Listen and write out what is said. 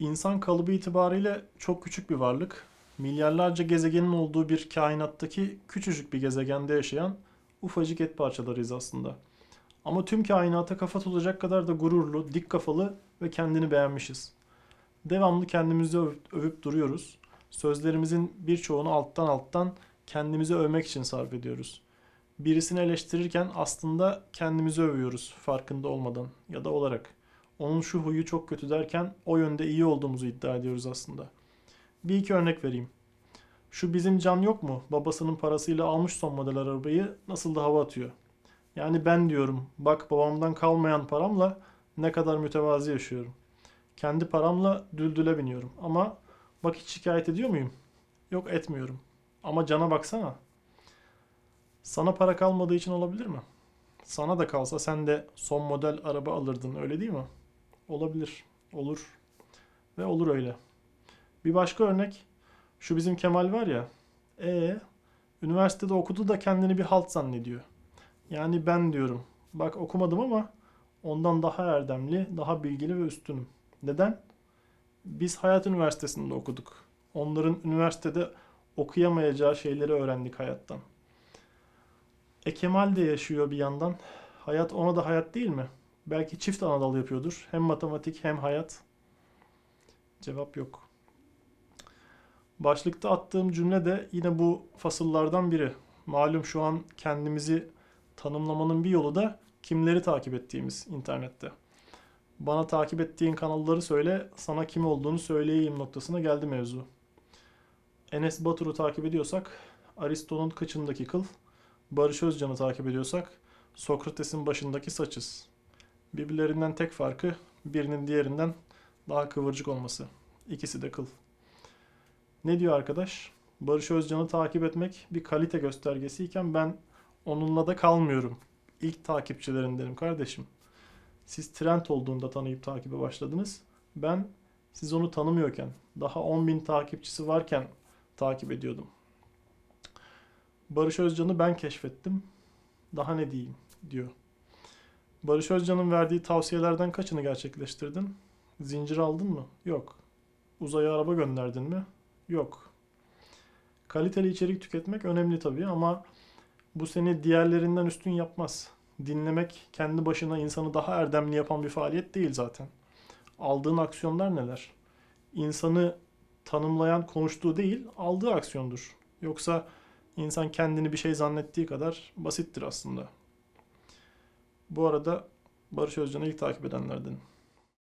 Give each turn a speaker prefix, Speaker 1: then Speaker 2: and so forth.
Speaker 1: İnsan kalıbı itibariyle çok küçük bir varlık. Milyarlarca gezegenin olduğu bir kainattaki küçücük bir gezegende yaşayan ufacık et parçalarıyız aslında. Ama tüm kainata kafa tutacak kadar da gururlu, dik kafalı ve kendini beğenmişiz. Devamlı kendimizi övüp, övüp duruyoruz. Sözlerimizin birçoğunu alttan alttan kendimizi övmek için sarf ediyoruz. Birisini eleştirirken aslında kendimizi övüyoruz farkında olmadan ya da olarak. Onun şu huyu çok kötü derken o yönde iyi olduğumuzu iddia ediyoruz aslında. Bir iki örnek vereyim. Şu bizim Can yok mu? Babasının parasıyla almış son model arabayı nasıl da hava atıyor. Yani ben diyorum bak babamdan kalmayan paramla ne kadar mütevazi yaşıyorum. Kendi paramla düldüle biniyorum ama bak hiç şikayet ediyor muyum? Yok etmiyorum. Ama Can'a baksana. Sana para kalmadığı için olabilir mi? Sana da kalsa sen de son model araba alırdın öyle değil mi? Olabilir. Olur. Ve olur öyle. Bir başka örnek. Şu bizim Kemal var ya. E üniversitede okudu da kendini bir halt zannediyor. Yani ben diyorum. Bak okumadım ama ondan daha erdemli, daha bilgili ve üstünüm. Neden? Biz Hayat Üniversitesi'nde okuduk. Onların üniversitede okuyamayacağı şeyleri öğrendik hayattan. E Kemal de yaşıyor bir yandan. Hayat ona da hayat değil mi? Belki çift anadal yapıyordur. Hem matematik hem hayat. Cevap yok. Başlıkta attığım cümle de yine bu fasıllardan biri. Malum şu an kendimizi tanımlamanın bir yolu da kimleri takip ettiğimiz internette. Bana takip ettiğin kanalları söyle, sana kim olduğunu söyleyeyim noktasına geldi mevzu. Enes Batur'u takip ediyorsak Aristo'nun kıçındaki kıl, Barış Özcan'ı takip ediyorsak Sokrates'in başındaki saçız. Birbirlerinden tek farkı birinin diğerinden daha kıvırcık olması. İkisi de kıl. Ne diyor arkadaş? Barış Özcan'ı takip etmek bir kalite göstergesiyken ben onunla da kalmıyorum. İlk takipçilerindenim kardeşim. Siz trend olduğunda tanıyıp takibe başladınız. Ben siz onu tanımıyorken, daha 10.000 takipçisi varken takip ediyordum. Barış Özcan'ı ben keşfettim. Daha ne diyeyim diyor. Barış Özcan'ın verdiği tavsiyelerden kaçını gerçekleştirdin? Zincir aldın mı? Yok. Uzaya araba gönderdin mi? Yok. Kaliteli içerik tüketmek önemli tabii ama bu seni diğerlerinden üstün yapmaz. Dinlemek kendi başına insanı daha erdemli yapan bir faaliyet değil zaten. Aldığın aksiyonlar neler? İnsanı tanımlayan konuştuğu değil, aldığı aksiyondur. Yoksa insan kendini bir şey zannettiği kadar basittir aslında. Bu arada Barış Özcan'ı ilk takip edenlerdenim.